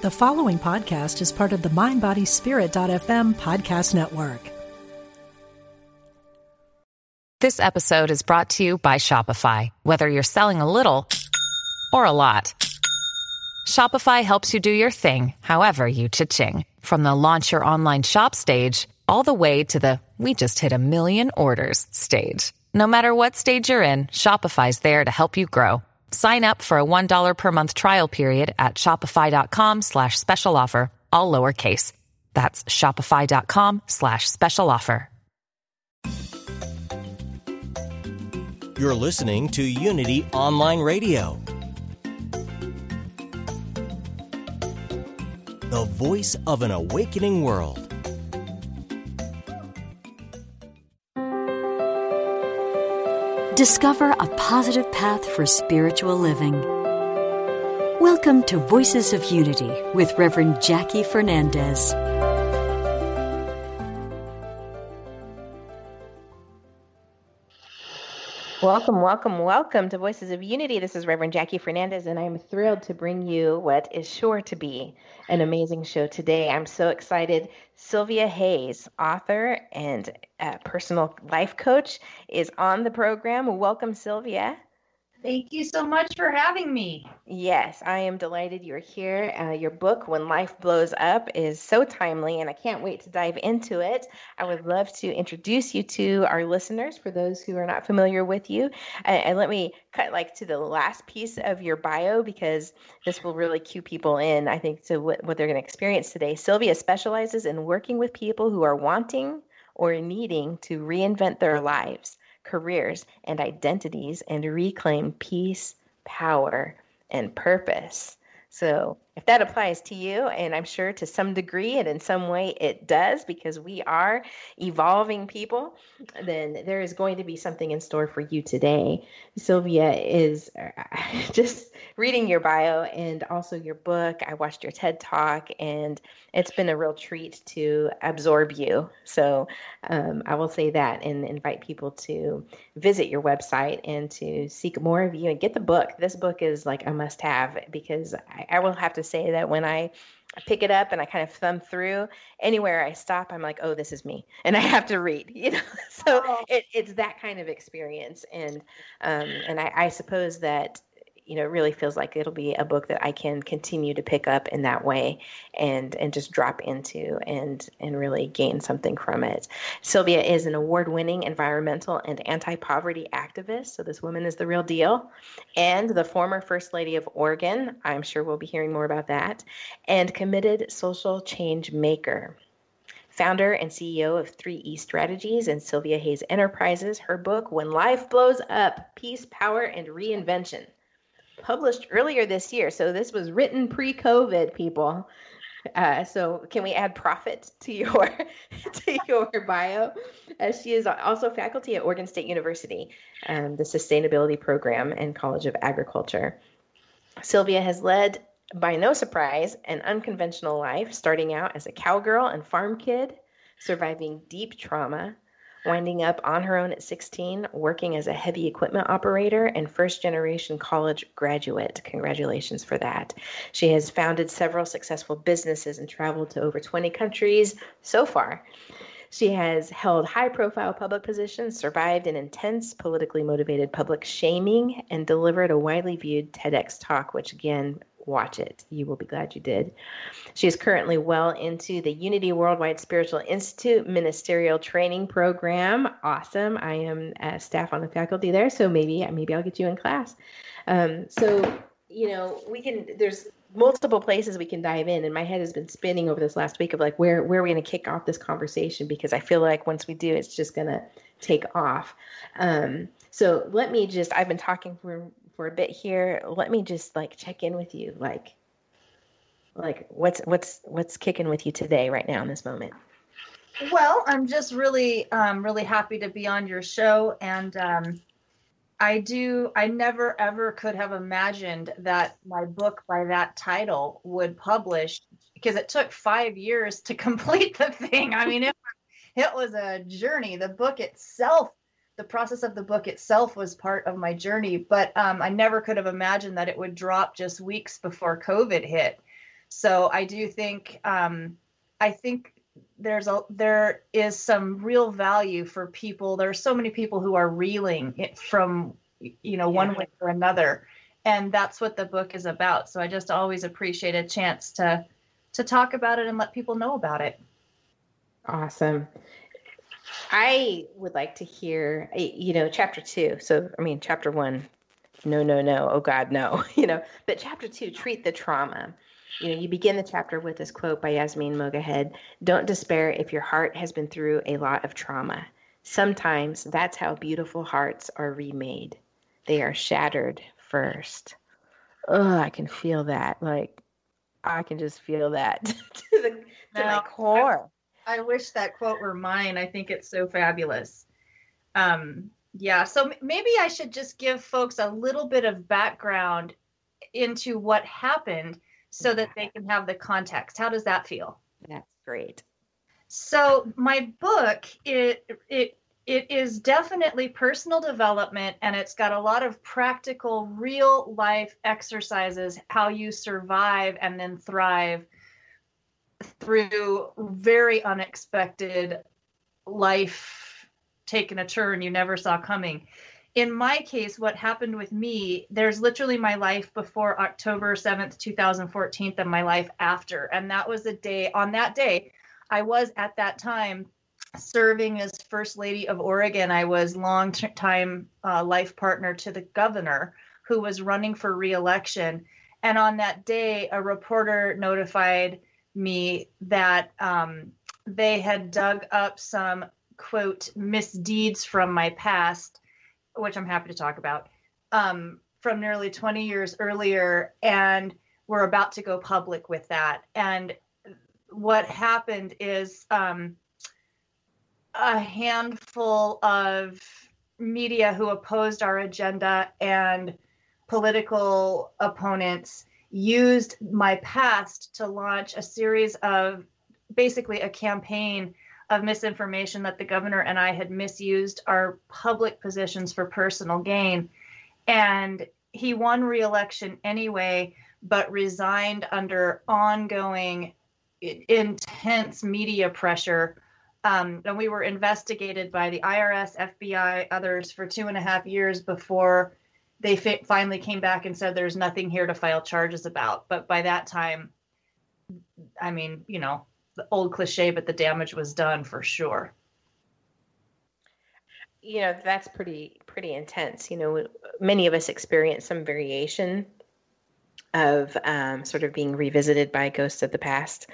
The following podcast is part of the MindBodySpirit.fm podcast network. This episode is brought to you by Shopify. Whether you're selling a little or a lot, Shopify helps you do your thing, however you cha-ching. From the launch your online shop stage, all the way to the we just hit a million orders stage. No matter what stage you're in, Shopify's there to help you grow. Sign up for a $1 per month trial period at shopify.com slash special offer, all lowercase. That's shopify.com slash special offer. You're listening to Unity Online Radio, the voice of an awakening world. Discover a positive path for spiritual living. Welcome to Voices of Unity with Reverend Jackie Fernandez. Welcome, welcome, welcome to Voices of Unity. This is Reverend Jackie Fernandez, and I'm thrilled to bring you what is sure to be an amazing show today. I'm so excited. Cylvia Hayes, author and uh, personal life coach, is on the program. Welcome, Cylvia. Thank you so much for having me. Yes, I am delighted you're here. Uh, your book, When Life Blows Up, is so timely, and I can't wait to dive into it. I would love to introduce you to our listeners for those who are not familiar with you. And let me cut like to the last piece of your bio because this will really cue people in, I think, to what, what they're going to experience today. Cylvia specializes in working with people who are wanting or needing to reinvent their lives careers, and identities and reclaim peace, power, and purpose. So, if that applies to you, and I'm sure to some degree and in some way it does because we are evolving people, then there is going to be something in store for you today. Cylvia is just reading your bio and also your book. I watched your TED talk, and it's been a real treat to absorb you. So um, I will say that and invite people to visit your website and to seek more of you and get the book. This book is like a must have because I, I will have to say that when I pick it up and I kind of thumb through anywhere I stop, I'm like, oh, this is me, and I have to read. You know, so oh. it, it's that kind of experience, and um, and I, I suppose that you know, it really feels like it'll be a book that I can continue to pick up in that way and and just drop into and and really gain something from it. Cylvia is an award-winning environmental and anti-poverty activist, so this woman is the real deal, and the former First Lady of Oregon. I'm sure we'll be hearing more about that, and committed social change maker founder and CEO of 3E Strategies and Sylvia Hayes Enterprises. Her book, When Life Blows Up Peace, Power, and Reinvention published earlier this year. So this was written pre-COVID, people. Uh, so can we add prophet to your to your bio? Uh, she is also faculty at Oregon State University, um, the Sustainability Program and College of Agriculture. Cylvia has led, by no surprise, an unconventional life, starting out as a cowgirl and farm kid, surviving deep trauma, winding up on her own at 16, working as a heavy equipment operator and first generation college graduate. Congratulations for that. She has founded several successful businesses and traveled to over 20 countries so far. She has held high profile public positions, survived an intense politically motivated public shaming, and delivered a widely viewed TEDx talk, which again watch it. You will be glad you did. She is currently well into the Unity Worldwide Spiritual Institute Ministerial Training Program. Awesome. I am a staff on the faculty there, so maybe maybe I'll get you in class. Um, so you know we can. There's multiple places we can dive in and my head has been spinning over this last week of like where where are we going to kick off this conversation because i feel like once we do it's just going to take off um, so let me just i've been talking for for a bit here. Let me just like check in with you. Like, like what's what's what's kicking with you today, right now in this moment? Well, I'm just really um, really happy to be on your show, and um, I do. I never ever could have imagined that my book by that title would publish because it took five years to complete the thing. I mean, it it was a journey. The book itself the process of the book itself was part of my journey, but um, I never could have imagined that it would drop just weeks before COVID hit. So I do think um, I think there's a there is some real value for people. There are so many people who are reeling from you know yeah. one way or another, and that's what the book is about. So I just always appreciate a chance to to talk about it and let people know about it. Awesome. I would like to hear, eh, you know, chapter two. So, I mean, chapter one, no, no, no, oh God, no, you know, but chapter two, treat the trauma. You know, you begin the chapter with this quote by Yasmin Mogahed Don't despair if your heart has been through a lot of trauma. Sometimes that's how beautiful hearts are remade. They are shattered first. Oh, I can feel that. Like, I can just feel that to the to now, my core. I, wish that quote were mine. I think it's so fabulous. Um, yeah, so maybe I should just give folks a little bit of background into what happened so that they can have the context. How does that feel? That's great. So my book it it it is definitely personal development and it's got a lot of practical real life exercises how you survive and then thrive through very unexpected life taking a turn you never saw coming in my case, what happened with me, there's literally my life before October 7th, 2014, and my life after. And that was a day, on that day, I was at that time serving as First Lady of Oregon. I was long time uh, life partner to the governor who was running for reelection. And on that day, a reporter notified me that um, they had dug up some, quote, misdeeds from my past which I'm happy to talk about, um, from nearly 20 years earlier, and we're about to go public with that. And what happened is um, a handful of media who opposed our agenda and political opponents used my past to launch a series of basically a campaign of misinformation that the governor and I had misused our public positions for personal gain. And he won reelection anyway, but resigned under ongoing intense media pressure. Um, and we were investigated by the IRS, FBI, others for two and a half years before they fi- finally came back and said there's nothing here to file charges about. But by that time, I mean, you know, the old cliche, but the damage was done for sure. You know, that's pretty pretty intense. You know, many of us experience some variation of um, sort of being revisited by ghosts of the past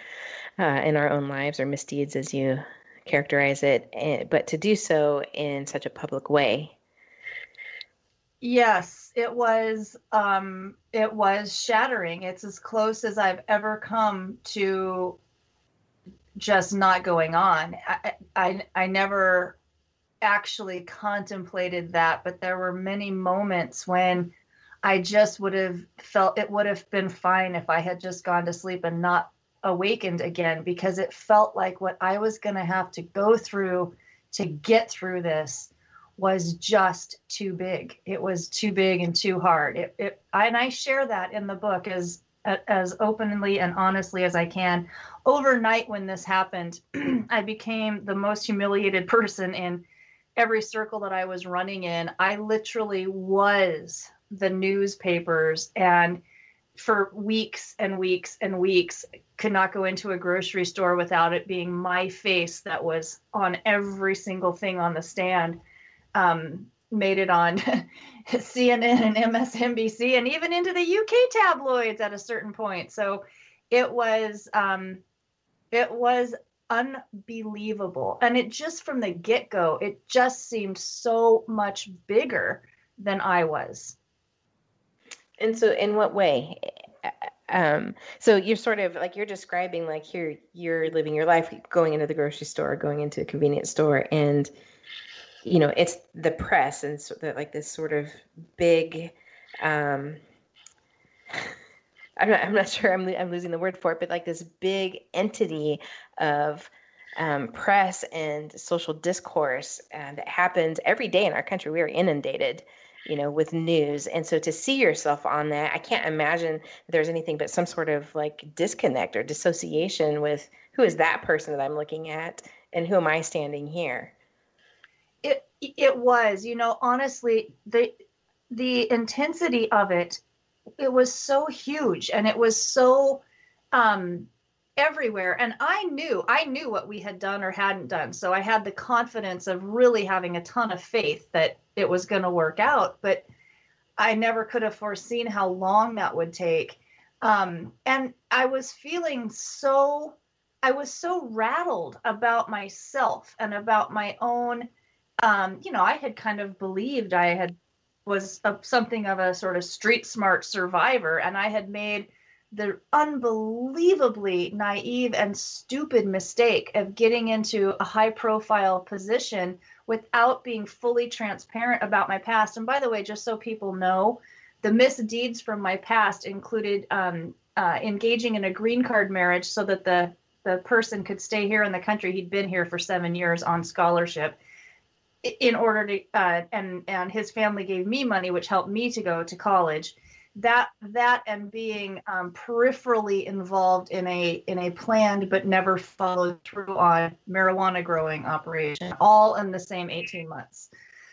uh, in our own lives or misdeeds, as you characterize it, and, but to do so in such a public way. Yes, it was. Um, it was shattering. It's as close as I've ever come to just not going on. I, I, I never actually contemplated that, but there were many moments when I just would have felt it would have been fine if I had just gone to sleep and not awakened again because it felt like what I was going to have to go through to get through this was just too big. It was too big and too hard. It, it and I share that in the book as as openly and honestly as I can. Overnight, when this happened, I became the most humiliated person in every circle that I was running in. I literally was the newspapers and for weeks and weeks and weeks could not go into a grocery store without it being my face that was on every single thing on the stand um, made it on CNN and MSNBC and even into the UK tabloids at a certain point. So it was um, it was unbelievable, and it just from the get go, it just seemed so much bigger than I was. And so, in what way? Um, so you're sort of like you're describing like here you're living your life, going into the grocery store, going into a convenience store, and you know it's the press and so that like this sort of big um I'm not, I'm not sure I'm, I'm losing the word for it but like this big entity of um, press and social discourse uh, that happens every day in our country we are inundated you know, with news. And so to see yourself on that, I can't imagine there's anything but some sort of like disconnect or dissociation with who is that person that I'm looking at and who am I standing here? It it was, you know, honestly, the the intensity of it, it was so huge and it was so um everywhere. And i knew i knew what we had done or hadn't done. So i had the confidence of really having a ton of faith that it was going to work out. But i never could have foreseen how long that would take. Um, and i was feeling so i was so rattled about myself and about my own um, you know i had kind of believed i had was a, something of a sort of street smart survivor and i had made the unbelievably naive and stupid mistake of getting into a high profile position without being fully transparent about my past. And by the way, just so people know, the misdeeds from my past included um, uh, engaging in a green card marriage so that the the person could stay here in the country. He'd been here for seven years on scholarship in order to, uh, and and his family gave me money, which helped me to go to college. That that and being um, peripherally involved in a in a planned but never followed through on marijuana growing operation all in the same 18 months.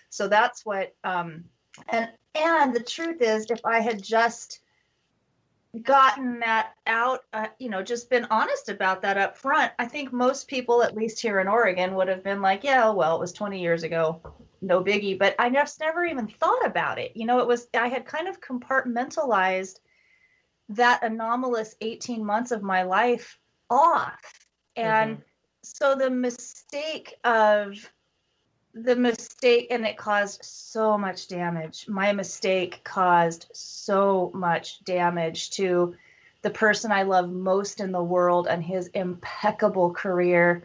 So that's what um, and and the truth is if i had just gotten that out uh, you know just been honest about that up front i think most people at least here in oregon would have been like yeah well it was 20 years ago no biggie but i just never even thought about it you know it was i had kind of compartmentalized that anomalous 18 months of my life off and mm-hmm. so the mistake of the mistake and it caused so much damage my mistake caused so much damage to the person i love most in the world and his impeccable career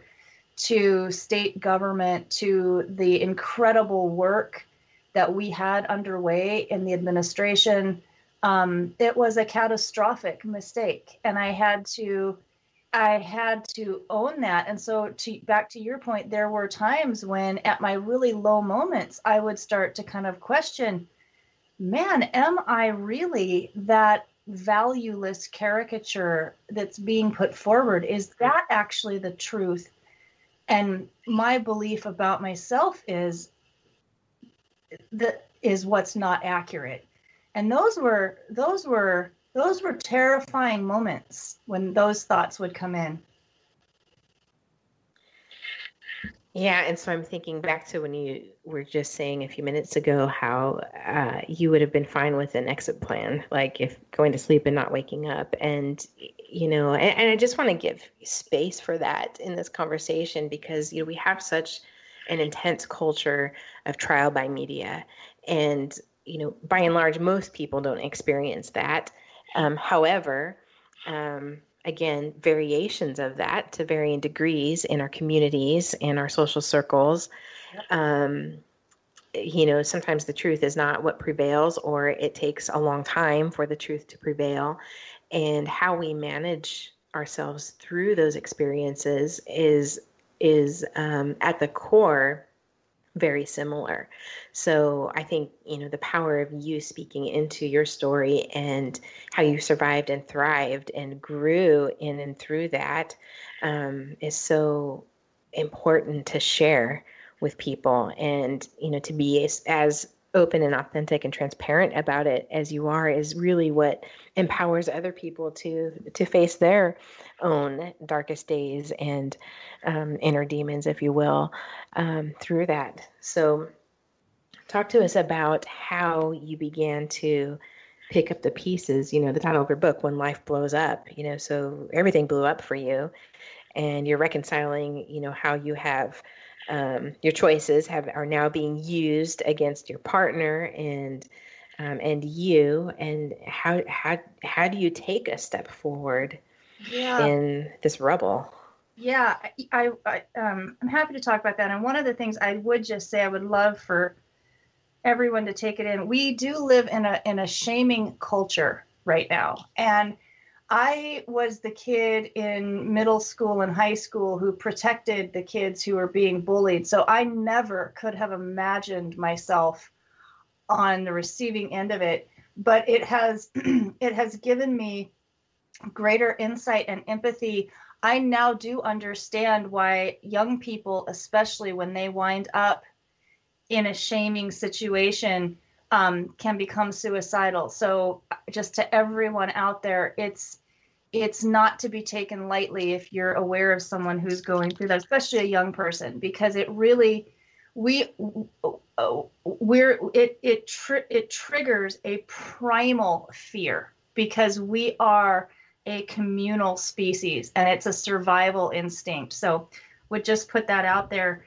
to state government, to the incredible work that we had underway in the administration. Um, it was a catastrophic mistake, and I had to, I had to own that. And so, to back to your point, there were times when, at my really low moments, I would start to kind of question, man, am I really that valueless caricature that's being put forward? Is mm-hmm. that actually the truth? and my belief about myself is that is what's not accurate and those were those were those were terrifying moments when those thoughts would come in Yeah, and so I'm thinking back to when you were just saying a few minutes ago how uh, you would have been fine with an exit plan, like if going to sleep and not waking up. And, you know, and, and I just want to give space for that in this conversation because, you know, we have such an intense culture of trial by media. And, you know, by and large, most people don't experience that. Um, however, um, again, variations of that to varying degrees in our communities and our social circles. Um, you know, sometimes the truth is not what prevails, or it takes a long time for the truth to prevail. And how we manage ourselves through those experiences is is um, at the core very similar. So I think, you know, the power of you speaking into your story and how you survived and thrived and grew in and through that um, is so important to share with people and, you know, to be as, as open and authentic and transparent about it as you are is really what empowers other people to to face their own darkest days and um, inner demons, if you will, um, through that. So, talk to us about how you began to pick up the pieces. You know, the title of your book, "When Life Blows Up." You know, so everything blew up for you, and you're reconciling. You know how you have um, your choices have are now being used against your partner and um, and you and how how how do you take a step forward yeah. in this rubble? Yeah I, I um, i'm happy to talk about that. And one of the things i would just say i would love for everyone to take it in. We do live in a in a shaming culture right now. And I was the kid in middle school and high school who protected the kids who were being bullied. So I never could have imagined myself on the receiving end of it, but it has it has given me greater insight and empathy. I now do understand why young people, especially when they wind up in a shaming situation, um, can become suicidal. So, just to everyone out there, it's it's not to be taken lightly if you're aware of someone who's going through that, especially a young person, because it really we we're it it it triggers a primal fear because we are a communal species and it's a survival instinct. So, would just put that out there.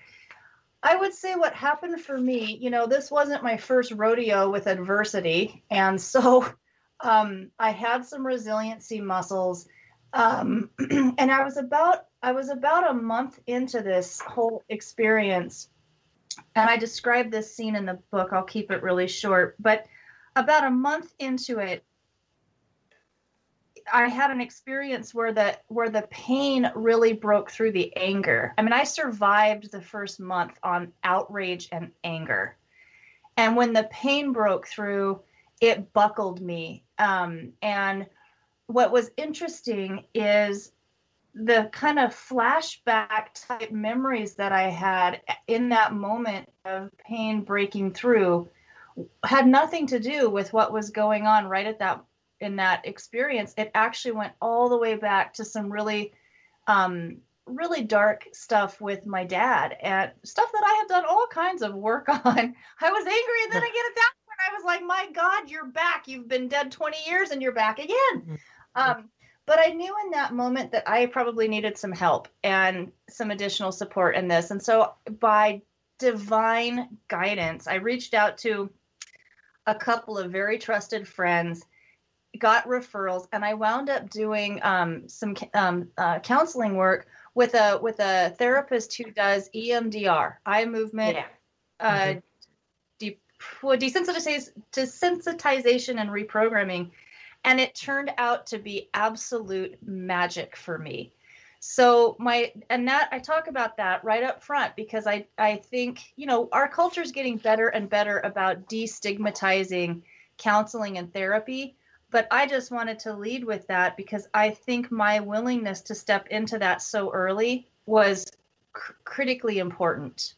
I would say what happened for me, you know, this wasn't my first rodeo with adversity. And so um, I had some resiliency muscles. Um, and I was about I was about a month into this whole experience. And I described this scene in the book. I'll keep it really short. But about a month into it, I had an experience where the where the pain really broke through the anger. I mean, I survived the first month on outrage and anger, and when the pain broke through, it buckled me. Um, and what was interesting is the kind of flashback type memories that I had in that moment of pain breaking through had nothing to do with what was going on right at that in that experience, it actually went all the way back to some really, um, really dark stuff with my dad and stuff that I had done all kinds of work on. I was angry, and then I get it down, and I was like, "My God, you're back! You've been dead 20 years, and you're back again." Mm-hmm. Um, but I knew in that moment that I probably needed some help and some additional support in this, and so by divine guidance, I reached out to a couple of very trusted friends got referrals, and I wound up doing um, some um, uh, counseling work with a with a therapist who does EMDR, eye movement, yeah. uh, mm-hmm. de- well, desensitization, desensitization and reprogramming, and it turned out to be absolute magic for me. So my and that I talk about that right up front because I I think you know our culture is getting better and better about destigmatizing counseling and therapy but I just wanted to lead with that because I think my willingness to step into that so early was cr- critically important.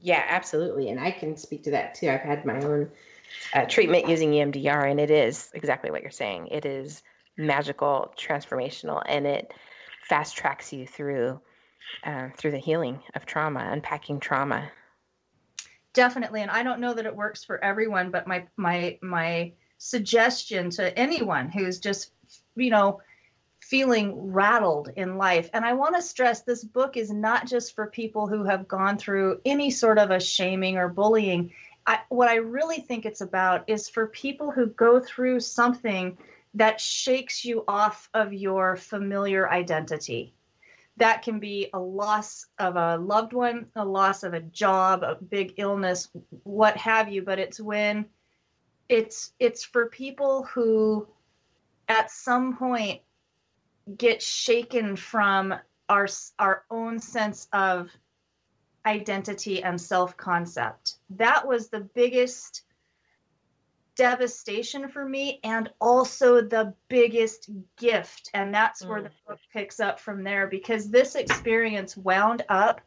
Yeah, absolutely. And I can speak to that too. I've had my own uh, treatment using EMDR, and it is exactly what you're saying. It is magical, transformational, and it fast tracks you through uh, through the healing of trauma, unpacking trauma. Definitely, and I don't know that it works for everyone, but my my my suggestion to anyone who's just, you know, feeling rattled in life. And I want to stress this book is not just for people who have gone through any sort of a shaming or bullying. I, what I really think it's about is for people who go through something that shakes you off of your familiar identity. That can be a loss of a loved one, a loss of a job, a big illness, what have you. But it's when it's it's for people who at some point get shaken from our our own sense of identity and self-concept. That was the biggest devastation for me and also the biggest gift and that's where the mm. book picks up from there because this experience wound up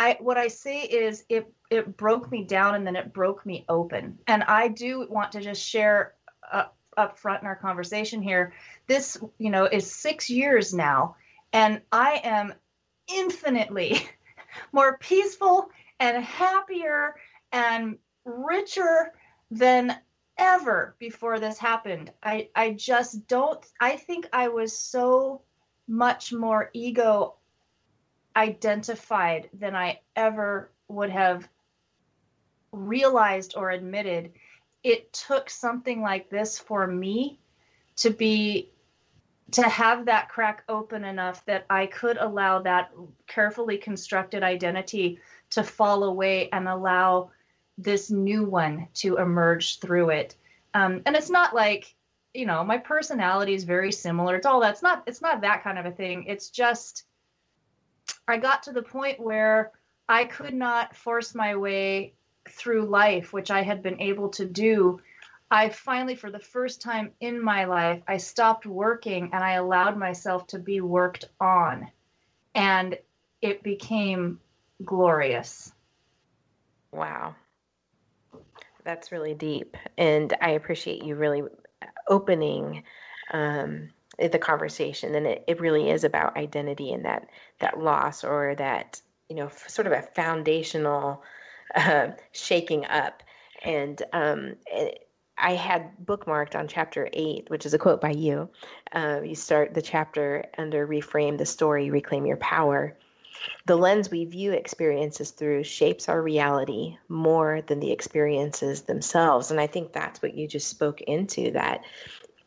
I what I say is it it broke me down and then it broke me open. And I do want to just share up, up front in our conversation here. This, you know, is six years now, and I am infinitely more peaceful and happier and richer than ever before this happened. I, I just don't, I think I was so much more ego identified than I ever would have realized or admitted it took something like this for me to be to have that crack open enough that I could allow that carefully constructed identity to fall away and allow this new one to emerge through it. Um, and it's not like, you know, my personality is very similar. It's all that's not, it's not that kind of a thing. It's just, I got to the point where I could not force my way through life, which I had been able to do, I finally, for the first time in my life, I stopped working and I allowed myself to be worked on. And it became glorious. Wow. That's really deep. And I appreciate you really opening um, the conversation. And it, it really is about identity and that, that loss or that, you know, sort of a foundational uh, shaking up. And um, it, I had bookmarked on chapter eight, which is a quote by you. Uh, you start the chapter under reframe the story, reclaim your power. The lens we view experiences through shapes our reality more than the experiences themselves. And I think that's what you just spoke into that.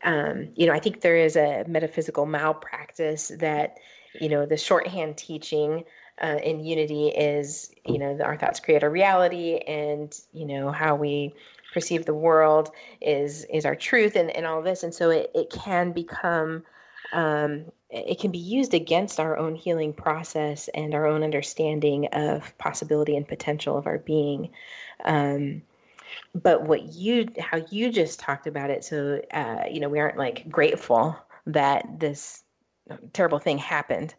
Um, you know, I think there is a metaphysical malpractice that, you know, the shorthand teaching uh, in unity is, you know, our thoughts create our reality and, you know, how we perceive the world is is our truth and, and all this. And so it, it can become um, it can be used against our own healing process and our own understanding of possibility and potential of our being. Um, but what you how you just talked about it so uh, you know we aren't like grateful that this terrible thing happened.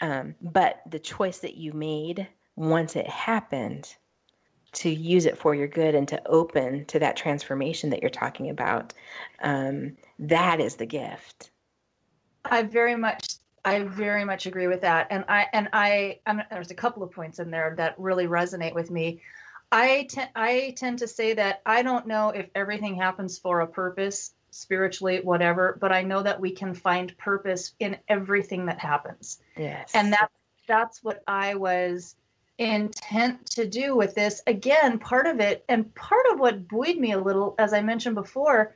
Um, but the choice that you made once it happened to use it for your good and to open to that transformation that you're talking about um, that is the gift. I very much i very much agree with that. And i and i I'm, there's a couple of points in there that really resonate with me i tend i tend to say that i don't know if everything happens for a purpose spiritually whatever but i know that we can find purpose in everything that happens yes and that that's what i was intent to do with this. Again, part of it, and part of what buoyed me a little, as I mentioned before,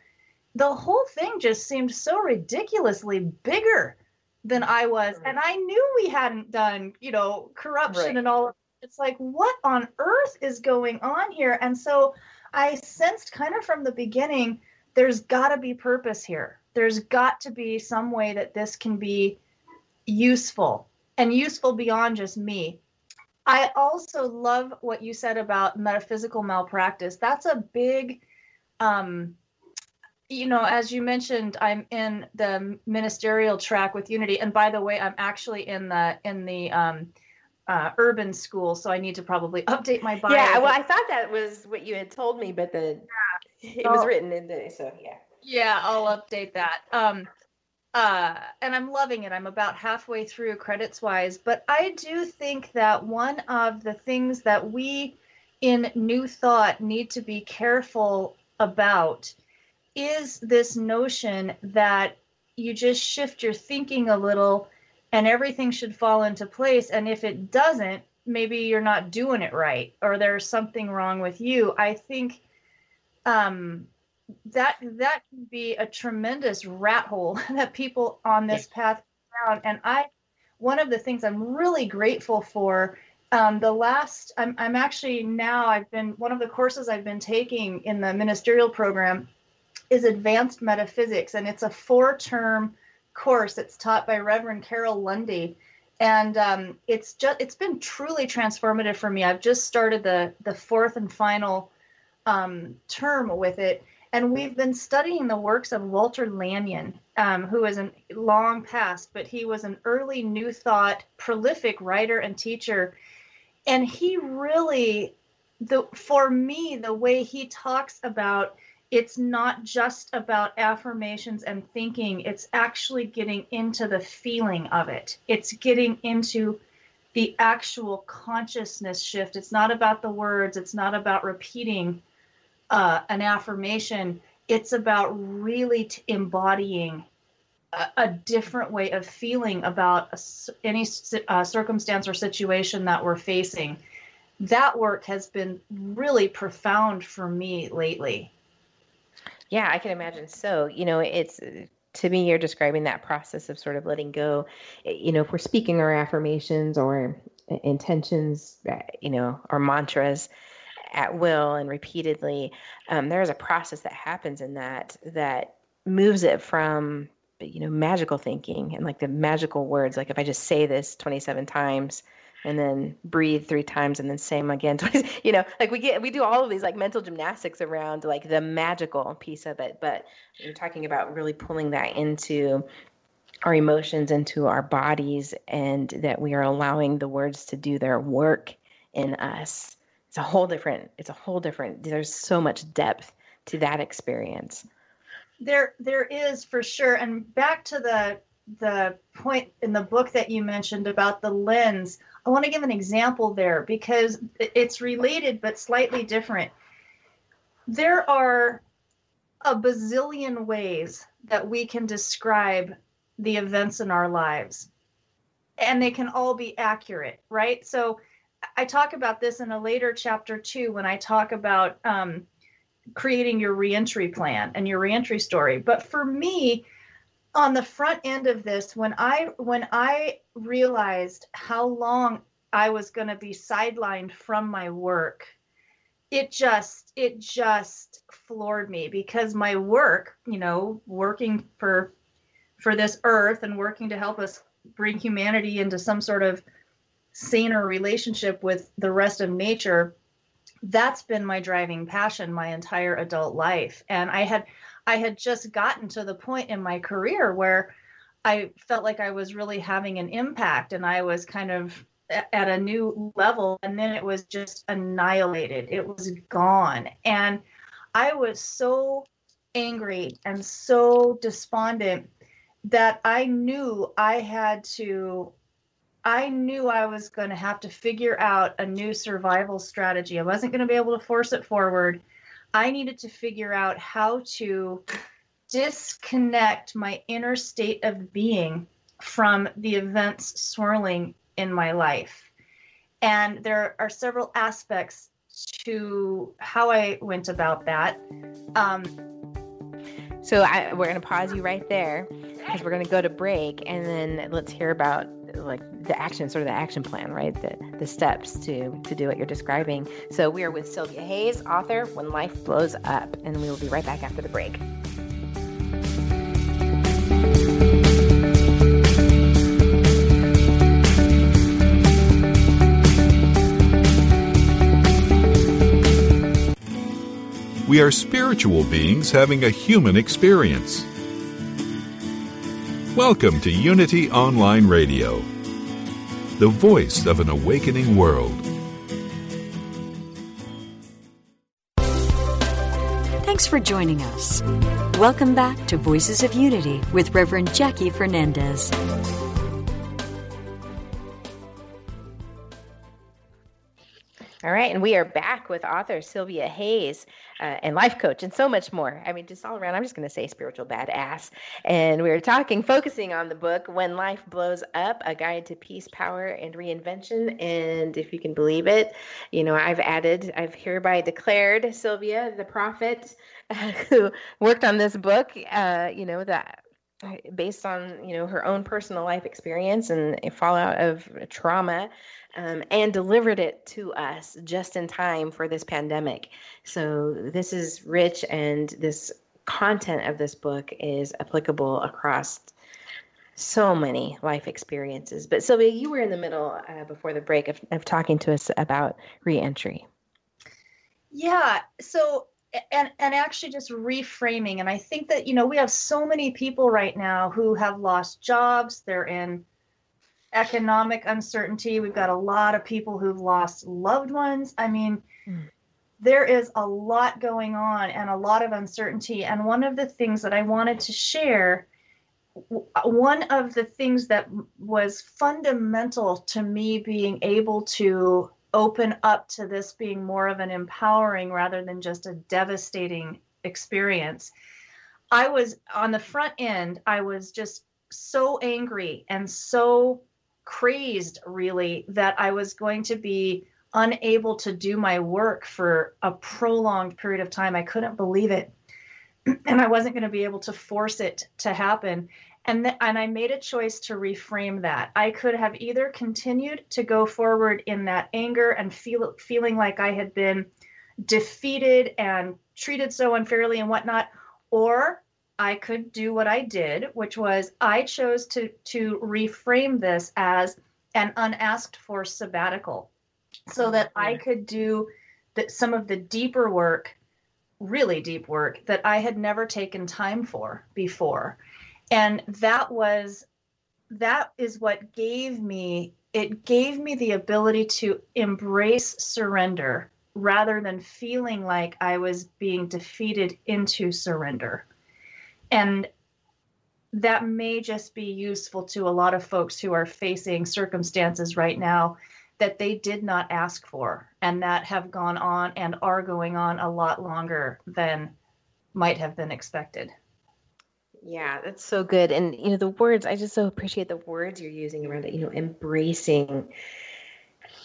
the whole thing just seemed so ridiculously bigger than I was. And I knew we hadn't done, you know, corruption right. and all. It's like, what on earth is going on here? And so I sensed kind of from the beginning, there's got to be purpose here. There's got to be some way that this can be useful and useful beyond just me I also love what you said about metaphysical malpractice. That's a big, um, you know, as you mentioned, I'm in the ministerial track with Unity, and by the way, I'm actually in the in the um, uh, urban school, so I need to probably update my bio. Yeah, well, I thought that was what you had told me, but the yeah. it was written in the so yeah. Yeah, I'll update that. Um, uh, and I'm loving it. I'm about halfway through credits wise, but I do think that one of the things that we in New Thought need to be careful about is this notion that you just shift your thinking a little and everything should fall into place. And if it doesn't, maybe you're not doing it right or there's something wrong with you. I think um, that that can be a tremendous rat hole that people on this path down. And I, one of the things I'm really grateful for. Um, the last, I'm, I'm actually now, I've been, one of the courses I've been taking in the ministerial program is Advanced Metaphysics, and it's a four term course. It's taught by Reverend Carol Lundy. And um, it's just it's been truly transformative for me. I've just started the the fourth and final um, term with it, and we've been studying the works of Walter Lanyon, um, who is a long past, but he was an early New Thought, prolific writer and teacher. And he really, the for me, the way he talks about it's not just about affirmations and thinking, it's actually getting into the feeling of it. It's getting into the actual consciousness shift. It's not about the words, it's not about repeating uh, an affirmation, it's about really t- embodying a, a, different way of feeling about a, any uh, circumstance or situation that we're facing. That work has been really profound for me lately. Yeah, I can imagine so. You know, it's to me, you're describing that process of sort of letting go. You know, if we're speaking our affirmations or intentions, uh, you know, or mantras, at will and repeatedly, um, there is a process that happens in that that moves it from you know magical thinking and like the magical words like if i just say this 27 times and then breathe three times and then same again twice you know like we get we do all of these like mental gymnastics around like the magical piece of it but you're talking about really pulling that into our emotions into our bodies and that we are allowing the words to do their work in us. It's a whole different it's a whole different there's so much depth to that experience. There there is for sure and back to the the point in the book that you mentioned about the lens i want to give an example there because it's related but slightly different there are a bazillion ways that we can describe the events in our lives and they can all be accurate right so i talk about this in a later chapter too when i talk about um, creating your reentry plan and your reentry story. But for me, on the front end of this, when I when I realized how long I was going to be sidelined from my work, it just it just floored me because my work, you know, working for for this earth and working to help us bring humanity into some sort of saner relationship with the rest of nature that's been my driving passion my entire adult life. And i had i had just gotten to the point in my career where i felt like i was really having an impact and i was kind of at a new level and then it was just annihilated it was gone and i was so angry and so despondent that i knew i had to I knew I was going to have to figure out a new survival strategy. I wasn't going to be able to force it forward. I needed to figure out how to disconnect my inner state of being from the events swirling in my life. And there are several aspects to how I went about that. Um, so I, we're going to pause you right there because we're going to go to break and then let's hear about like the action, sort of the action plan, right? The the steps to to do what you're describing. So we are with Cylvia Hayes, author, When Life Blows Up, and we will be right back after the break. We are spiritual beings having a human experience. Welcome to Unity Online Radio, the voice of an awakening world. Thanks for joining us. Welcome back to Voices of Unity with Reverend Jackie Fernandez. All right, and we are back with author Cylvia Hayes uh, and life coach and so much more. I mean, just all around, I'm just going to say spiritual badass. And we are talking, focusing on the book, When Life Blows Up A Guide to Peace, Power, and Reinvention. And if you can believe it, you know, I've added, I've hereby declared Cylvia, the prophet, uh, who worked on this book, uh, you know, that based on you know her own personal life experience and fallout of trauma um, and delivered it to us just in time for this pandemic. So this is rich, and this content of this book is applicable across so many life experiences. But Cylvia, you were in the middle uh, before the break of, of talking to us about reentry. Yeah. So and and actually just reframing and i think that you know we have so many people right now who have lost jobs they're in economic uncertainty. We've got a lot of people who've lost loved ones. I mean, mm. there is a lot going on and a lot of uncertainty. And one of the things that I wanted to share, one of the things that was fundamental to me being able to open up to this being more of an empowering rather than just a devastating experience. I was on the front end, I was just so angry and so crazed really that I was going to be unable to do my work for a prolonged period of time. I couldn't believe it. And I wasn't going to be able to force it to happen. And, th- and I made a choice to reframe that. I could have either continued to go forward in that anger and feel feeling like I had been defeated and treated so unfairly and whatnot, or I could do what I did, which was I chose to to reframe this as an unasked for sabbatical so oh, that I could do the, some of the deeper work, really deep work that I had never taken time for before. And that was that is what gave me it gave me the ability to embrace surrender rather than feeling like I was being defeated into surrender. And that may just be useful to a lot of folks who are facing circumstances right now that they did not ask for and that have gone on and are going on a lot longer than might have been expected. Yeah, that's so good. And you know, the words, I just so appreciate the words you're using around it, you know, embracing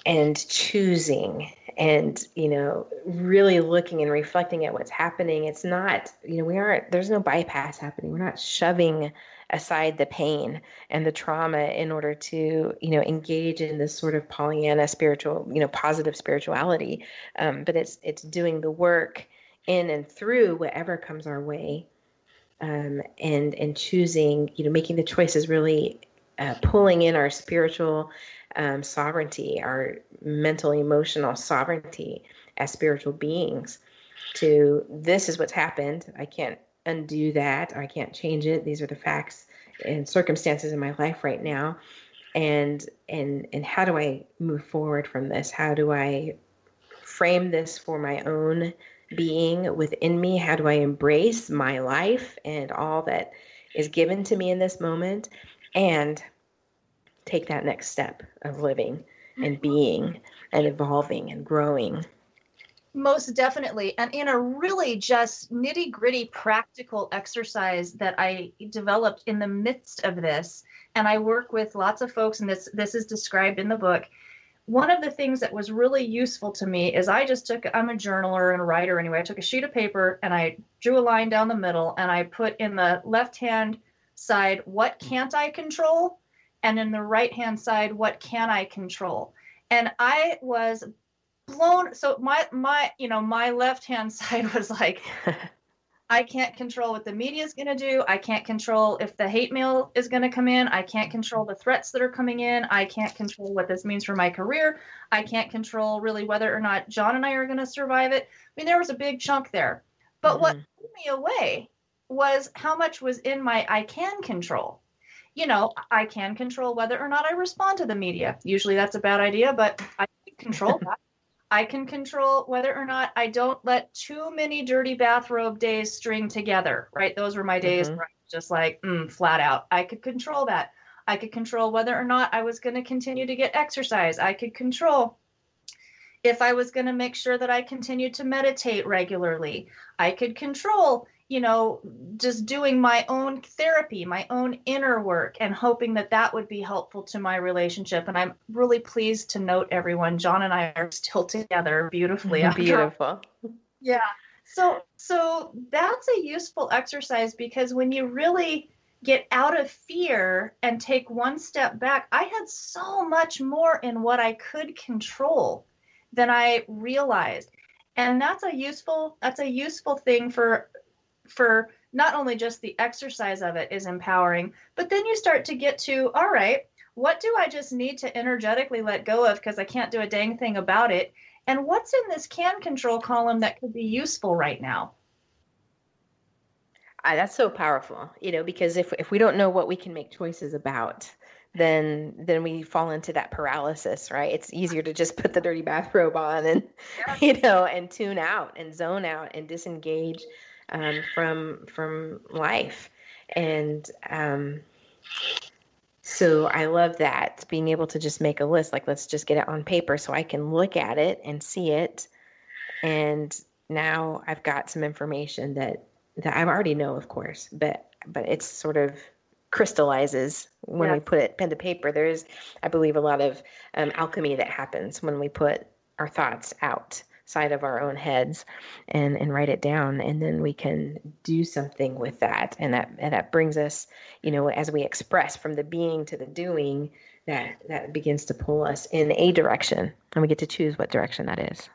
and choosing and you know really looking and reflecting at what's happening. It's not you know we aren't there's no bypass happening. We're not shoving aside the pain and the trauma in order to you know engage in this sort of pollyanna spiritual you know positive spirituality. Um, but it's it's doing the work in and through whatever comes our way um, and and choosing, you know, making the choices really uh, pulling in our spiritual um, sovereignty, our mental, emotional sovereignty as spiritual beings. To this is what's happened. I can't undo that. I can't change it. These are the facts and circumstances in my life right now. And and and how do I move forward from this? How do I frame this for my own being within me? How do I embrace my life and all that is given to me in this moment and take that next step of living and mm-hmm. being and evolving and growing? Most definitely. And in a really just nitty gritty practical exercise that I developed in the midst of this, and I work with lots of folks, and this, this is described in the book one of the things that was really useful to me is I just took, I'm a journaler and a writer anyway. I took a sheet of paper and I drew a line down the middle and I put in the left hand side, what can't I control? And in the right hand side, what can I control? And I was blown. So my, my, you know, my left hand side was like, I can't control what the media is going to do. I can't control if the hate mail is going to come in. I can't control the threats that are coming in. I can't control what this means for my career. I can't control really whether or not John and I are going to survive it. I mean, there was a big chunk there. But mm-hmm. what blew me away was how much was in my I can control. You know, I can control whether or not I respond to the media. Usually that's a bad idea, but I can control that. I can control whether or not I don't let too many dirty bathrobe days string together, right? Those were my days mm-hmm. where I was just like, mm, flat out. I could control that. I could control whether or not I was going to continue to get exercise. I could control if I was going to make sure that I continued to meditate regularly. I could control you know, just doing my own therapy, my own inner work, and hoping that that would be helpful to my relationship. And I'm really pleased to note, everyone, John and I are still together beautifully. Beautiful. Yeah. So, so that's a useful exercise because when you really get out of fear and take one step back, I had so much more in what I could control than I realized and that's a useful that's a useful thing for for not only just the exercise of it is empowering, but then you start to get to, all right, what do I just need to energetically let go of because I can't do a dang thing about it? And what's in this can control column that could be useful right now? That's so powerful, you know, because if if we don't know what we can make choices about, then then we fall into that paralysis, right? It's easier to just put the dirty bathrobe on and yeah. you know and tune out and zone out and disengage um, from from life, and um, so I love that being able to just make a list. Like let's just get it on paper so I can look at it and see it, and now I've got some information that that I already know, of course, but but it's sort of crystallizes when we put it pen to paper. There's, I believe, a lot of um, alchemy that happens when we put our thoughts out side of our own heads and and write it down. And then we can do something with that. And that and that brings us you know as we express from the being to the doing that that begins to pull us in a direction. And we get to choose what direction that is.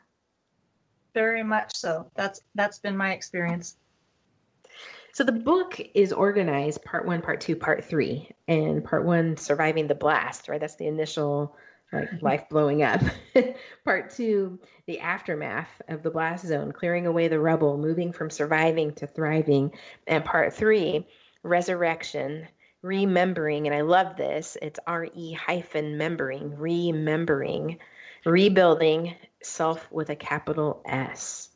Very much so. That's that's been my experience. So the book is organized part one, part two, part three. And part one, surviving the blast, right? That's the initial like life blowing up. part two, the aftermath of the blast zone, clearing away the rubble, moving from surviving to thriving. And part three, resurrection, remembering. And I love this. It's R E hyphen membering, remembering, rebuilding self with a capital S.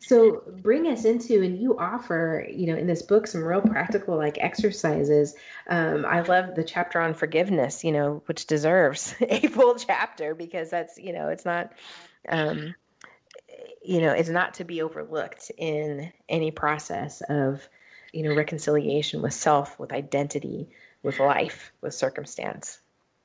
So bring us into, and you offer, you know, in this book some real practical like exercises. Um, I love the chapter on forgiveness, you know, which deserves a full chapter because that's, you know, it's not, um, you know, it's not to be overlooked in any process of, you know, reconciliation with self, with identity, with life, with circumstance.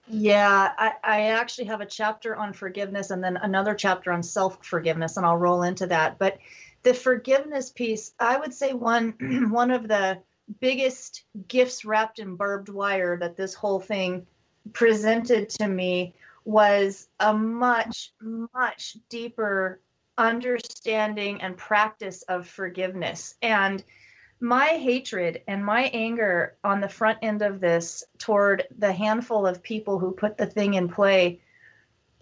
Yeah, I, I actually have a chapter on forgiveness and then another chapter on self forgiveness, and I'll roll into that. But the forgiveness piece, I would say one one of the biggest gifts wrapped in barbed wire that this whole thing presented to me was a much much deeper understanding and practice of forgiveness and my hatred and my anger on the front end of this toward the handful of people who put the thing in play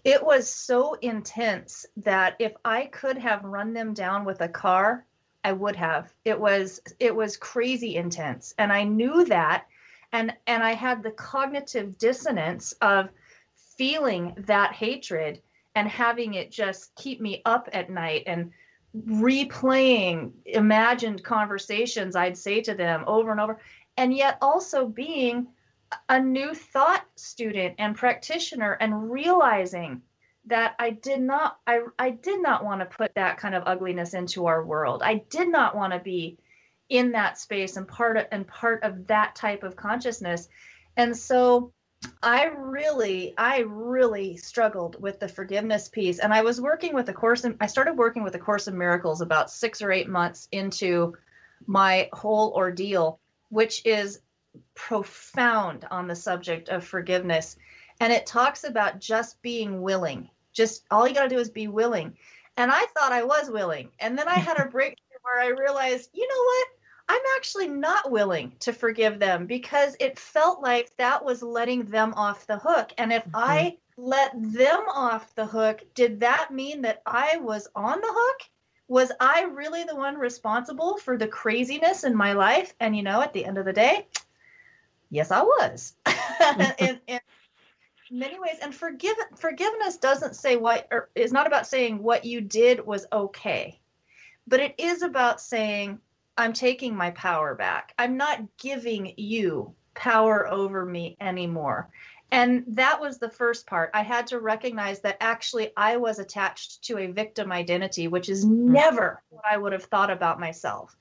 it was so intense that if i could have run them down with a car i would have. It was it was crazy intense. And i knew that. And and i had the cognitive dissonance of feeling that hatred and having it just keep me up at night and replaying imagined conversations I'd say to them over and over, and yet also being a new thought student and practitioner and realizing that I did not I, I did not want to put that kind of ugliness into our world. I did not want to be in that space and part of, and part of that type of consciousness. And so I really, I really struggled with the forgiveness piece. And I was working with a course, in, I started working with a Course in Miracles about six or eight months into my whole ordeal, which is profound on the subject of forgiveness. And it talks about just being willing. Just all you got to do is be willing. And I thought I was willing. And then I had a breakthrough where I realized, you know what? I'm actually not willing to forgive them because it felt like that was letting them off the hook. And if mm-hmm. I let them off the hook, did that mean that I was on the hook? Was I really the one responsible for the craziness in my life? And you know, at the end of the day, yes, I was. in, in many ways. And forgive, forgiveness doesn't say what, or is not about saying what you did was okay, but it is about saying, I'm taking my power back. I'm not giving you power over me anymore. And that was the first part. I had to recognize that actually I was attached to a victim identity, which is hmm. never what I would have thought about myself.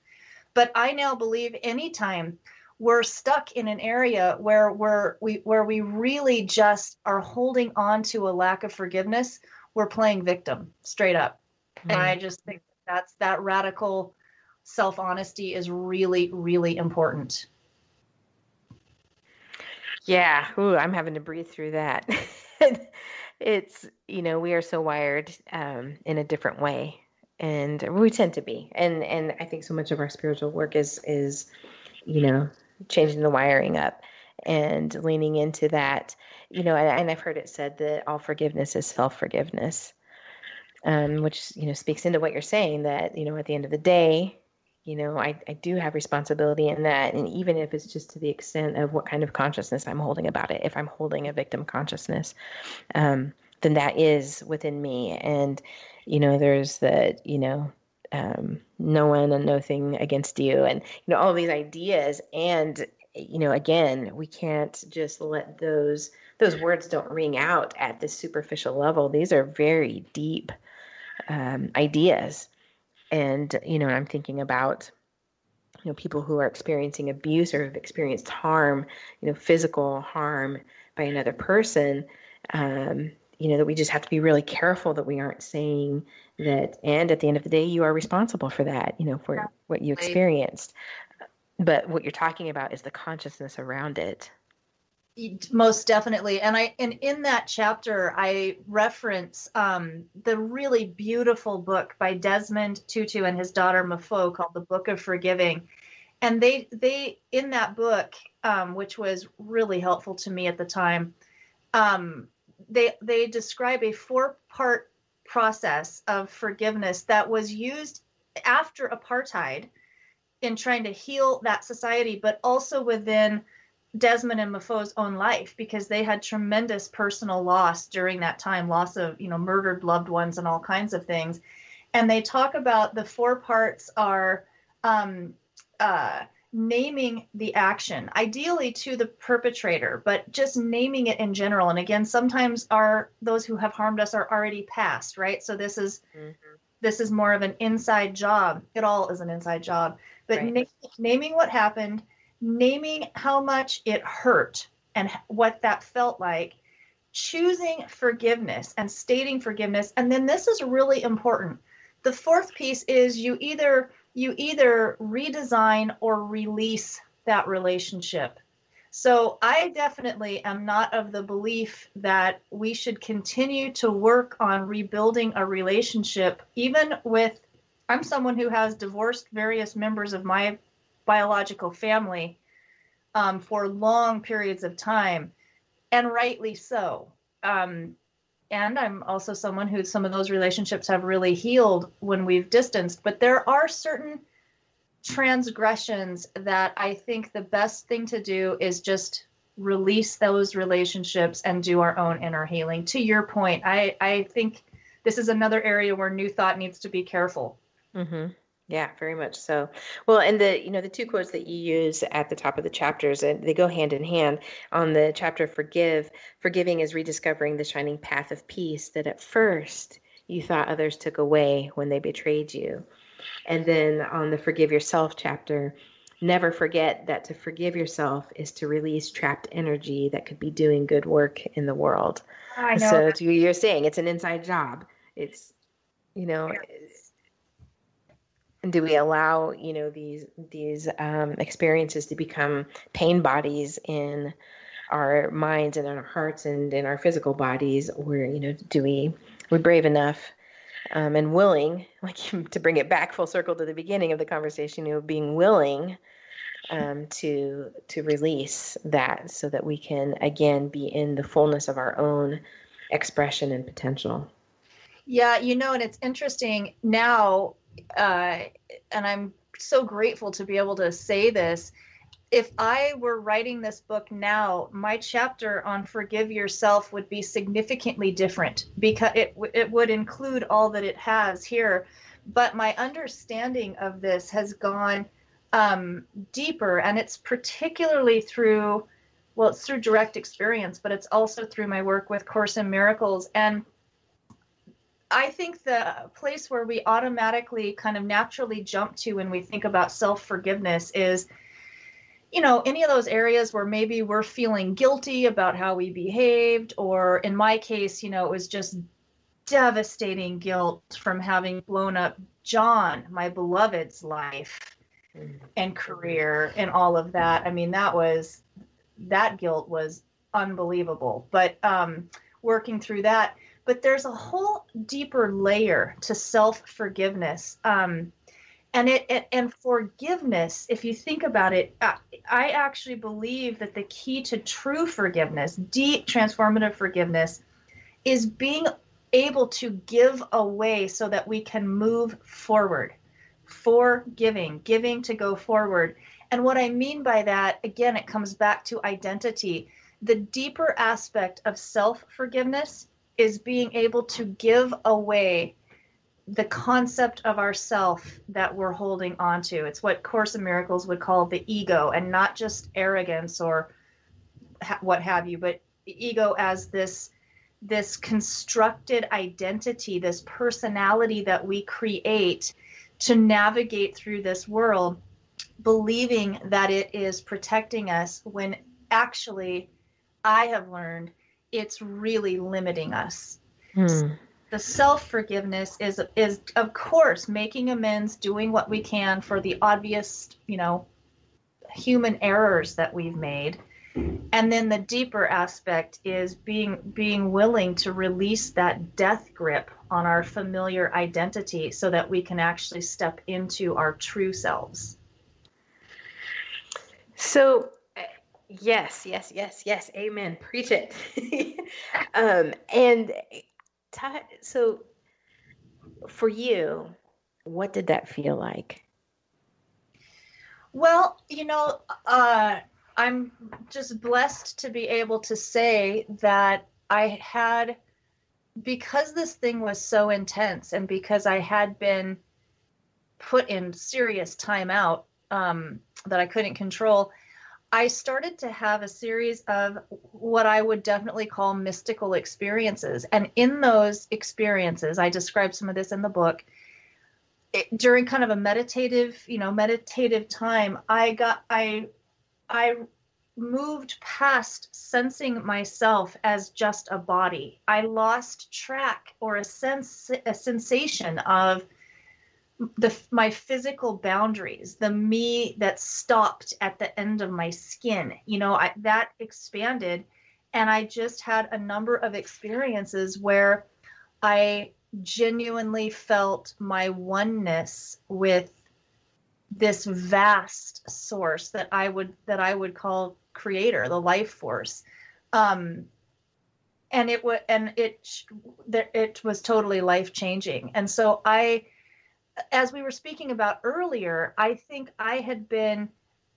But I now believe anytime we're stuck in an area where we're we where we really just are holding on to a lack of forgiveness, we're playing victim straight up. Mm-hmm. And I just think that's that radical self honesty is really, really important. Yeah, Ooh, I'm having to breathe through that. it's, you know, we are so wired um, in a different way, and we tend to be. And and I think so much of our spiritual work is is, you know, changing the wiring up and leaning into that. You know, and, and I've heard it said that all forgiveness is self forgiveness. Um, which you know speaks into what you're saying that you know at the end of the day you know I, I do have responsibility in that and even if it's just to the extent of what kind of consciousness i'm holding about it if i'm holding a victim consciousness um, then that is within me. And you know there's that you know um, no one and no thing against you and you know all these ideas. And you know again we can't just let those those words don't ring out at this superficial level. These are very deep um, ideas and you know i'm thinking about you know people who are experiencing abuse or have experienced harm you know physical harm by another person um, you know that we just have to be really careful that we aren't saying that and at the end of the day you are responsible for that you know for yeah. what you experienced. But what you're talking about is the consciousness around it most definitely. And i and in that chapter i reference um, the really beautiful book by desmond tutu and his daughter Mpho called the book of forgiving. And they they in that book um, which was really helpful to me at the time um, they they describe a four part process of forgiveness that was used after apartheid in trying to heal that society but also within Desmond and Mpho's own life because they had tremendous personal loss during that time, loss of, you know, murdered loved ones and all kinds of things. And they talk about the four parts are um, uh, naming the action, ideally to the perpetrator, but just naming it in general. And again, sometimes our those who have harmed us are already past, right? So this is mm-hmm. this is more of an inside job. It all is an inside job. But right. na- naming what happened naming how much it hurt and what that felt like, choosing forgiveness and stating forgiveness. And then this is really important. The fourth piece is you either you either redesign or release that relationship. So I definitely am not of the belief that we should continue to work on rebuilding a relationship even with I'm someone who has divorced various members of my biological family um, for long periods of time, and rightly so. Um, and I'm also someone who some of those relationships have really healed when we've distanced, but there are certain transgressions that I think the best thing to do is just release those relationships and do our own inner healing. To your point, I, I think this is another area where New Thought needs to be careful. Mm-hmm. Yeah, very much so. Well, and the you know the two quotes that you use at the top of the chapters, and they go hand in hand. On the chapter "Forgive," forgiving is rediscovering the shining path of peace that at first you thought others took away when they betrayed you. And then on the "Forgive Yourself" chapter, never forget that to forgive yourself is to release trapped energy that could be doing good work in the world. I know. So you're saying it's an inside job. It's you know do we allow you know these these um, experiences to become pain bodies in our minds and in our hearts and in our physical bodies? Or you know do we we're brave enough um, and willing like to bring it back full circle to the beginning of the conversation you know being willing um, to to release that so that we can again be in the fullness of our own expression and potential. Yeah you know and it's interesting now uh, and I'm so grateful to be able to say this. If I were writing this book now, my chapter on forgive yourself would be significantly different because it it would include all that it has here. But my understanding of this has gone um, deeper, and it's particularly through well, it's through direct experience, but it's also through my work with Course in Miracles and I think the place where we automatically kind of naturally jump to when we think about self forgiveness is, you know, any of those areas where maybe we're feeling guilty about how we behaved, or in my case, you know, it was just devastating guilt from having blown up John, my beloved's life and career and all of that. I mean, that was that guilt was unbelievable. But um, working through that, but there's a whole deeper layer to self forgiveness. Um, and it, and forgiveness if you think about it i actually believe that the key to true forgiveness deep transformative forgiveness is being able to give away so that we can move forward. For giving giving to go forward. And what i mean by that again it comes back to identity. The deeper aspect of self forgiveness is being able to give away the concept of ourself that we're holding on to. It's what Course in Miracles would call the ego, and not just arrogance or ha- what have you, but ego as this this constructed identity, this personality that we create to navigate through this world, believing that it is protecting us when actually I have learned it's really limiting us. Hmm. The self forgiveness is is of course making amends, doing what we can for the obvious, you know, human errors that we've made. And then the deeper aspect is being being willing to release that death grip on our familiar identity so that we can actually step into our true selves. So, yes, yes, yes, yes. Amen. Preach it. um, and so, for you, what did that feel like? Well, you know, uh, I'm just blessed to be able to say that I had, because this thing was so intense and because I had been put in serious timeout um, that I couldn't control, I started to have a series of what I would definitely call mystical experiences. And in those experiences, I describe some of this in the book. It, during kind of a meditative, you know, meditative time, I got I I moved past sensing myself as just a body. I lost track or a sense a sensation of the my physical boundaries, the me that stopped at the end of my skin. You know, I, that expanded and I just had a number of experiences where I genuinely felt my oneness with this vast source that I would that I would call creator, the life force. Um, and it was and it it was totally life changing. And so I as we were speaking about earlier, I think I had been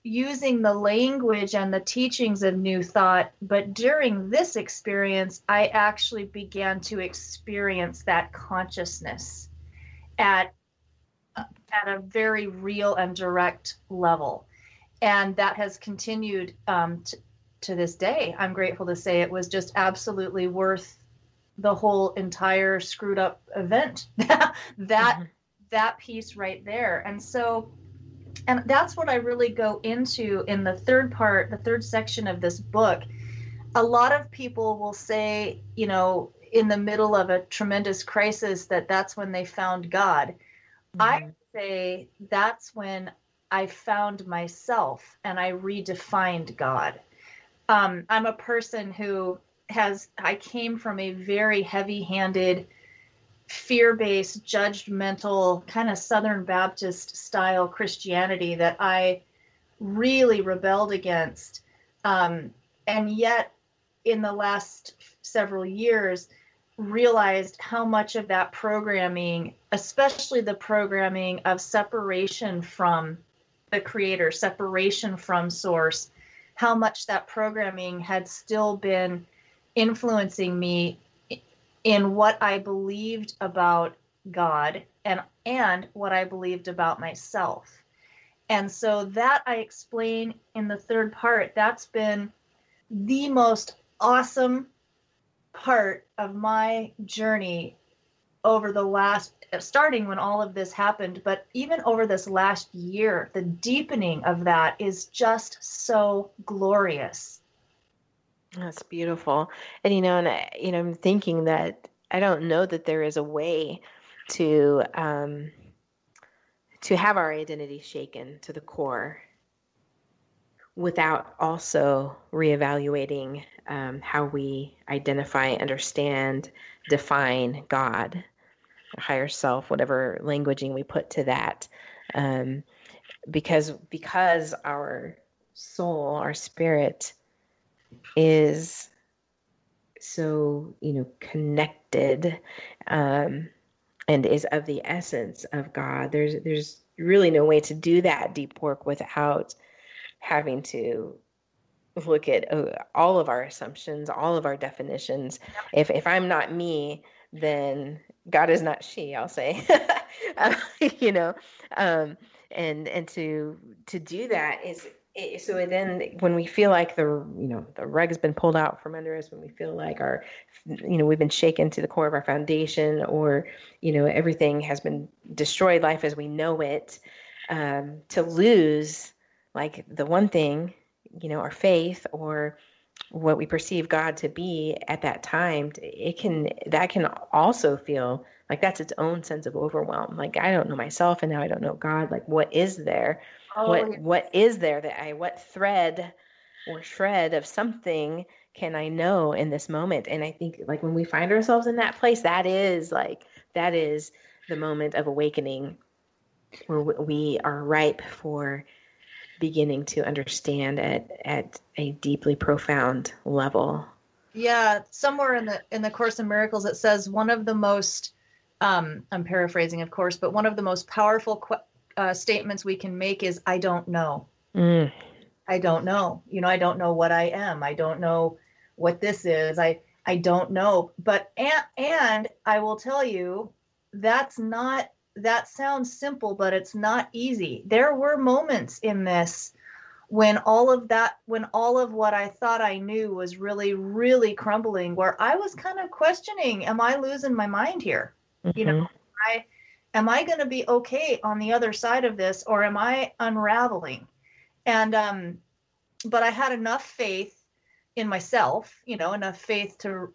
using the language and the teachings of New Thought, but during this experience, I actually began to experience that consciousness at at a very real and direct level, and that has continued um, to, to this day. I'm grateful to say it was just absolutely worth the whole entire screwed up event. that mm-hmm that piece right there. And so, and that's what I really go into in the third part, the third section of this book. A lot of people will say, you know, in the middle of a tremendous crisis, that that's when they found God. Mm-hmm. I say that's when I found myself and I redefined God. Um, I'm a person who has, I came from a very heavy handed, fear based, judgmental, kind of Southern Baptist style Christianity that I really rebelled against. Um, and yet, in the last several years, realized how much of that programming, especially the programming of separation from the creator, separation from source, how much that programming had still been influencing me in what I believed about God and and what I believed about myself. And so that I explain in the third part. That's been the most awesome part of my journey over the last starting when all of this happened, but even over this last year, the deepening of that is just so glorious. That's beautiful. And you know, and I, you know, I'm thinking that I don't know that there is a way to um, to have our identity shaken to the core without also reevaluating um, how we identify, understand, define God, higher self, whatever languaging we put to that, um, because because our soul, our spirit is so you know connected um, and is of the essence of God. There's there's really no way to do that deep work without having to look at uh, all of our assumptions, all of our definitions. If if I'm not me, then God is not she. I'll say, uh, you know, um, and and to to do that is so then when we feel like the you know the rug has been pulled out from under us when we feel like our you know we've been shaken to the core of our foundation or you know everything has been destroyed life as we know it um, to lose like the one thing you know our faith or what we perceive god to be at that time it can that can also feel like that's its own sense of overwhelm. Like i don't know myself and now i don't know god. Like what is there Oh, what what is there that I what thread or shred of something can I know in this moment? And I think like when we find ourselves in that place, that is like that is the moment of awakening where we are ripe for beginning to understand at at a deeply profound level. Yeah, somewhere in the in the Course in Miracles it says one of the most um, I'm paraphrasing, of course, but one of the most powerful qu- uh, statements we can make is "I don't know." Mm. I don't know. You know, I don't know what I am. I don't know what this is. I I don't know. But and and I will tell you that's not that sounds simple, but it's not easy. There were moments in this when all of that when all of what I thought I knew was really really crumbling where I was kind of questioning am I losing my mind here? Mm-hmm. You know, I am I going to be okay on the other side of this or am I unraveling? And um but I had enough faith in myself, you know, enough faith to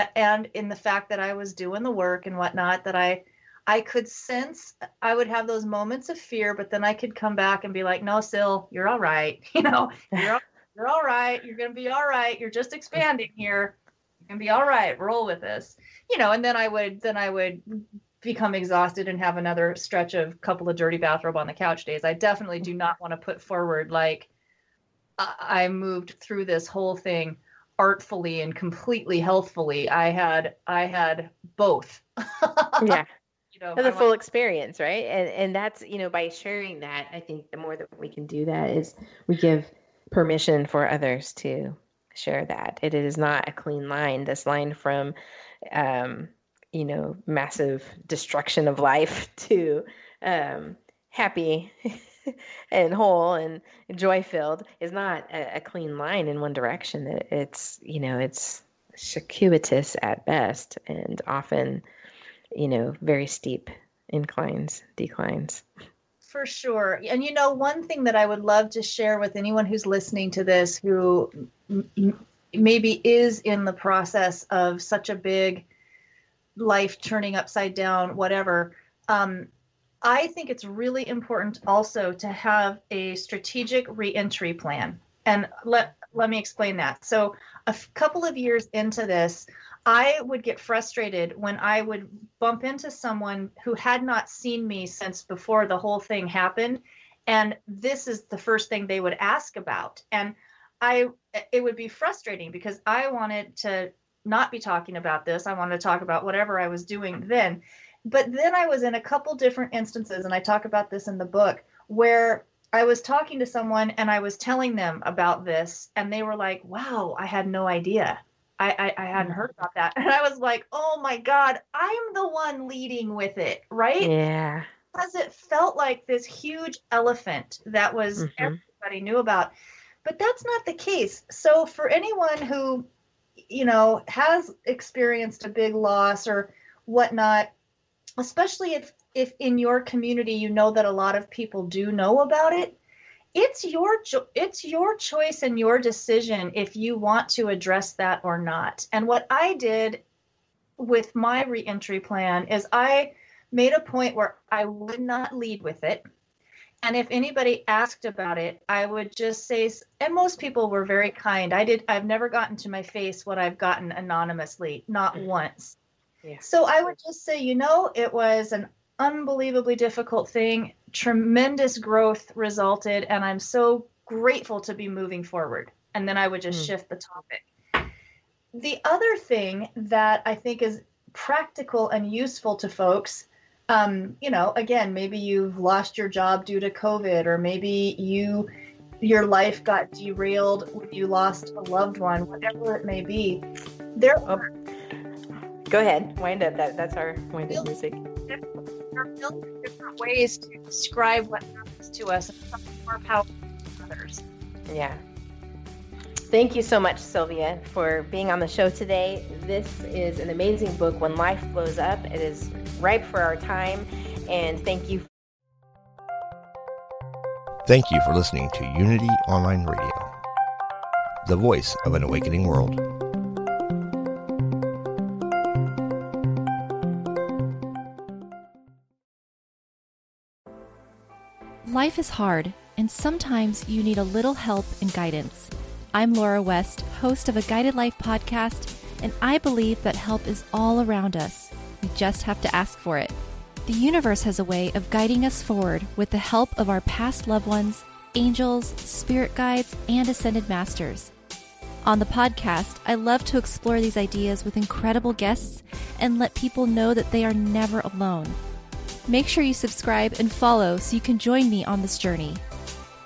and in the fact that I was doing the work and whatnot that I I could sense I would have those moments of fear, but then I could come back and be like, no, Sil, you're all right. You know, you're all, you're all right. You're gonna be all right. You're just expanding here. You're gonna be all right. Roll with this. You know, and then I would then I would become exhausted and have another stretch of couple of dirty bathrobe on the couch days. I definitely do not want to put forward like I moved through this whole thing artfully and completely healthfully. I had I had both. yeah You know the full experience right and and that's you know by sharing that i think the more that we can do that is we give permission for others to share that it is not a clean line this line from um you know massive destruction of life to um happy and whole and joy filled is not a, a, clean line in one direction it's you know it's circuitous at best and often you know, very steep inclines, declines. For sure. And you know, one thing that I would love to share with anyone who's listening to this who maybe is in the process of such a big life turning upside down, whatever. Um, I think it's really important also to have a strategic reentry plan. And let let me explain that. So, a f- couple of years into this, I would get frustrated when I would bump into someone who had not seen me since before the whole thing happened. And this is the first thing they would ask about. And I, it would be frustrating because I wanted to not be talking about this. I wanted to talk about whatever I was doing then. But then I was in a couple different instances, and I talk about this in the book, where I was talking to someone and I was telling them about this, and they were like, wow, I had no idea. I, I, I hadn't heard about that. And I was like, oh my God, I'm the one leading with it, right? Yeah. Because it felt like this huge elephant that was mm-hmm. everybody knew about. But that's not the case. So for anyone who, you know, has experienced a big loss or whatnot, especially if if in your community you know that a lot of people do know about it, it's your it's your choice and your decision if you want to address that or not. And what I did with my reentry plan is I made a point where I would not lead with it. And if anybody asked about it, I would just say and most people were very kind. I did I've never gotten to my face what I've gotten anonymously, not mm-hmm. once. Yeah. So I would just say, you know, it was an unbelievably difficult thing tremendous growth resulted, and I'm so grateful to be moving forward. And then I would just mm. shift the topic. The other thing that I think is practical and useful to folks um, you know, again, maybe you've lost your job due to COVID, or maybe you your life got derailed when you lost a loved one, whatever it may be. There oh. are. Go ahead, wind up. That that's our wind up music there are different ways to describe what happens to us, and some more powerful than others. Yeah. Thank you so much, Cylvia, for being on the show today. This is an amazing book, When Life Blows Up. It is ripe for our time. And thank you. Thank you for listening to Unity Online Radio, the voice of an awakening world. Life is hard, and sometimes you need a little help and guidance. I'm Laura West, host of a Guided Life podcast, and I believe that help is all around us. We just have to ask for it. The universe has a way of guiding us forward with the help of our past loved ones, angels, spirit guides, and ascended masters. On the podcast, I love to explore these ideas with incredible guests and let people know that they are never alone. Make sure you subscribe and follow so you can join me on this journey.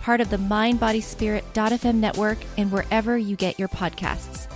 Part of the mind MindBodySpirit.fm network and wherever you get your podcasts.